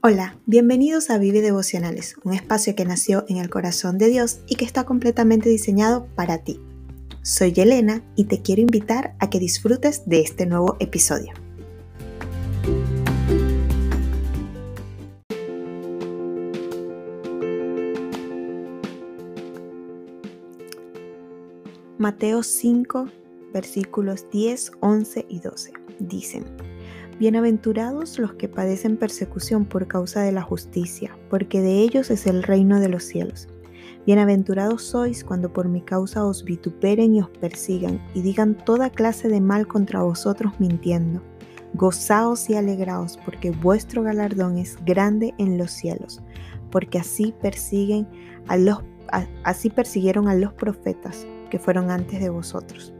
Hola, bienvenidos a Vive Devocionales, un espacio que nació en el corazón de Dios y que está completamente diseñado para ti. Soy Elena y te quiero invitar a que disfrutes de este nuevo episodio. Mateo 5, versículos 10, 11 y 12 dicen, Bienaventurados los que padecen persecución por causa de la justicia, porque de ellos es el reino de los cielos. Bienaventurados sois cuando por mi causa os vituperen y os persigan, y digan toda clase de mal contra vosotros mintiendo. Gozaos y alegraos, porque vuestro galardón es grande en los cielos, porque así persiguen a los así persiguieron a los profetas que fueron antes de vosotros.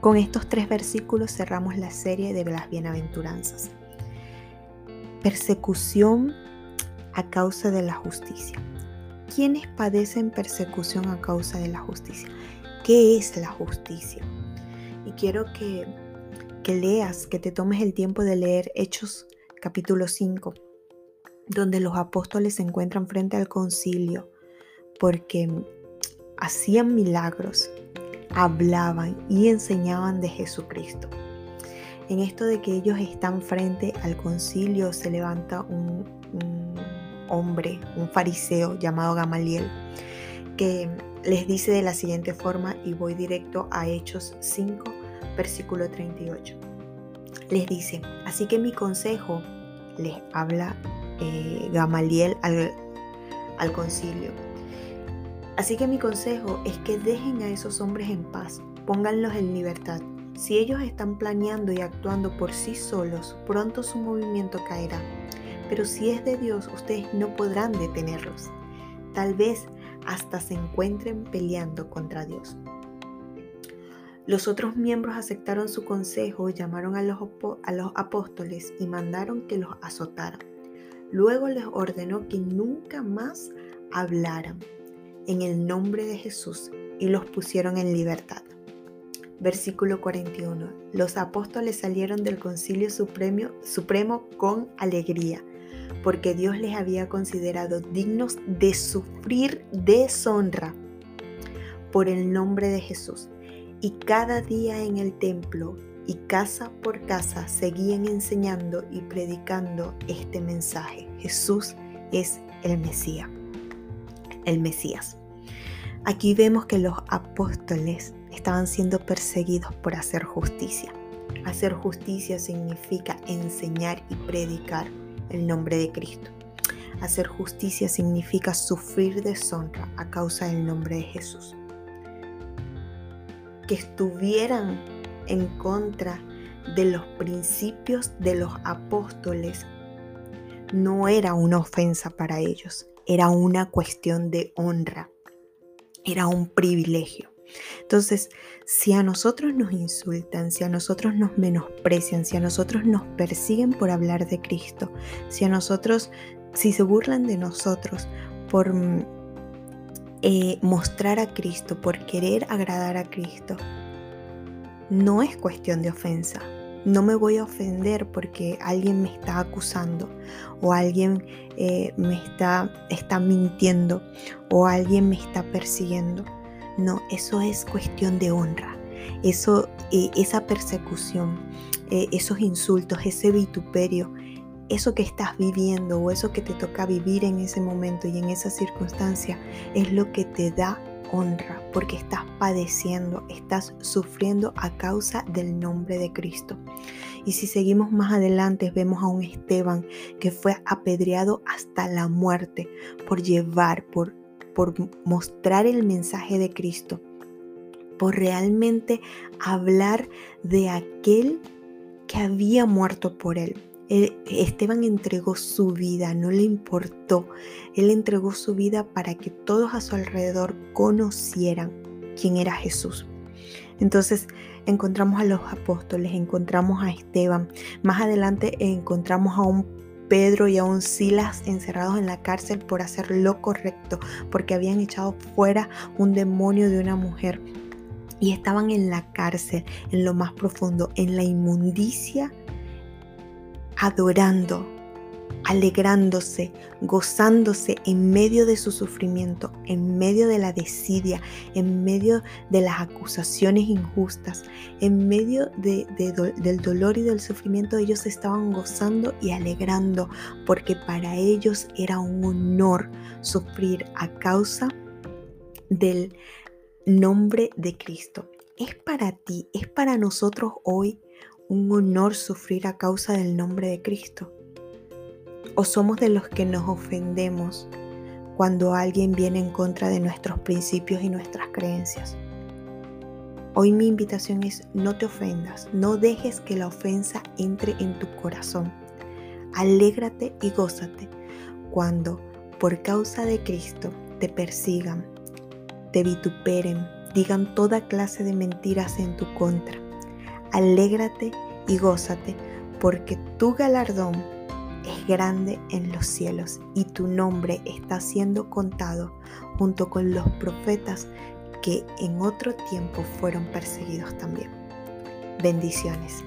Con estos tres versículos cerramos la serie de las bienaventuranzas. Persecución a causa de la justicia. ¿Quiénes padecen persecución a causa de la justicia? ¿Qué es la justicia? Y quiero que, que leas, que te tomes el tiempo de leer Hechos capítulo 5, donde los apóstoles se encuentran frente al concilio porque hacían milagros, hablaban y enseñaban de Jesucristo. En esto de que ellos están frente al concilio se levanta un, hombre, un fariseo llamado Gamaliel, que les dice de la siguiente forma, y voy directo a Hechos 5, versículo 38. Les dice, así que mi consejo, les habla eh, Gamaliel al, al concilio, Así que mi consejo es que dejen a esos hombres en paz, pónganlos en libertad. Si ellos están planeando y actuando por sí solos, pronto su movimiento caerá. Pero si es de Dios, ustedes no podrán detenerlos. Tal vez hasta se encuentren peleando contra Dios. Los otros miembros aceptaron su consejo, llamaron a los, a los apóstoles y mandaron que los azotaran. Luego les ordenó que nunca más hablaran en el nombre de Jesús y los pusieron en libertad. Versículo 41. Los apóstoles salieron del concilio supremo, supremo con alegría, porque Dios les había considerado dignos de sufrir deshonra por el nombre de Jesús. Y cada día en el templo y casa por casa seguían enseñando y predicando este mensaje. Jesús es el Mesías. El Mesías. Aquí vemos que los apóstoles estaban siendo perseguidos por hacer justicia. Hacer justicia significa enseñar y predicar el nombre de Cristo. Hacer justicia significa sufrir deshonra a causa del nombre de Jesús. Que estuvieran en contra de los principios de los apóstoles no era una ofensa para ellos, era una cuestión de honra era un privilegio. Entonces, si a nosotros nos insultan, si a nosotros nos menosprecian, si a nosotros nos persiguen por hablar de Cristo, si a nosotros, si se burlan de nosotros por mm, eh, mostrar a Cristo, por querer agradar a Cristo, no es cuestión de ofensa, no me voy a ofender porque alguien me está acusando o alguien eh, me está, está mintiendo o alguien me está persiguiendo. No, eso es cuestión de honra. Eso, eh, esa persecución, eh, esos insultos, ese vituperio, eso que estás viviendo o eso que te toca vivir en ese momento y en esa circunstancia es lo que te da honra porque estás padeciendo, estás sufriendo a causa del nombre de Cristo. Y si seguimos más adelante, vemos a un Esteban que fue apedreado hasta la muerte por llevar, por, por mostrar el mensaje de Cristo, por realmente hablar de aquel que había muerto por él. Esteban entregó su vida, no le importó. Él entregó su vida para que todos a su alrededor conocieran quién era Jesús. Entonces encontramos a los apóstoles, encontramos a Esteban. Más adelante encontramos a un Pedro y a un Silas encerrados en la cárcel por hacer lo correcto, porque habían echado fuera un demonio de una mujer. Y estaban en la cárcel, en lo más profundo, en la inmundicia adorando alegrándose, gozándose en medio de su sufrimiento, en medio de la desidia, en medio de las acusaciones injustas, en medio del dolor y del sufrimiento, ellos estaban gozando y alegrando, porque para ellos era un honor sufrir a causa del nombre de Cristo. Es para ti, es para nosotros hoy un honor sufrir a causa del nombre de Cristo. ¿O somos de los que nos ofendemos cuando alguien viene en contra de nuestros principios y nuestras creencias? Hoy mi invitación es no te ofendas, no dejes que la ofensa entre en tu corazón. Alégrate y gózate cuando por causa de Cristo te persigan, te vituperen, digan toda clase de mentiras en tu contra. Alégrate y gózate porque tu galardón es grande en los cielos y tu nombre está siendo contado junto con los profetas que en otro tiempo fueron perseguidos también. Bendiciones.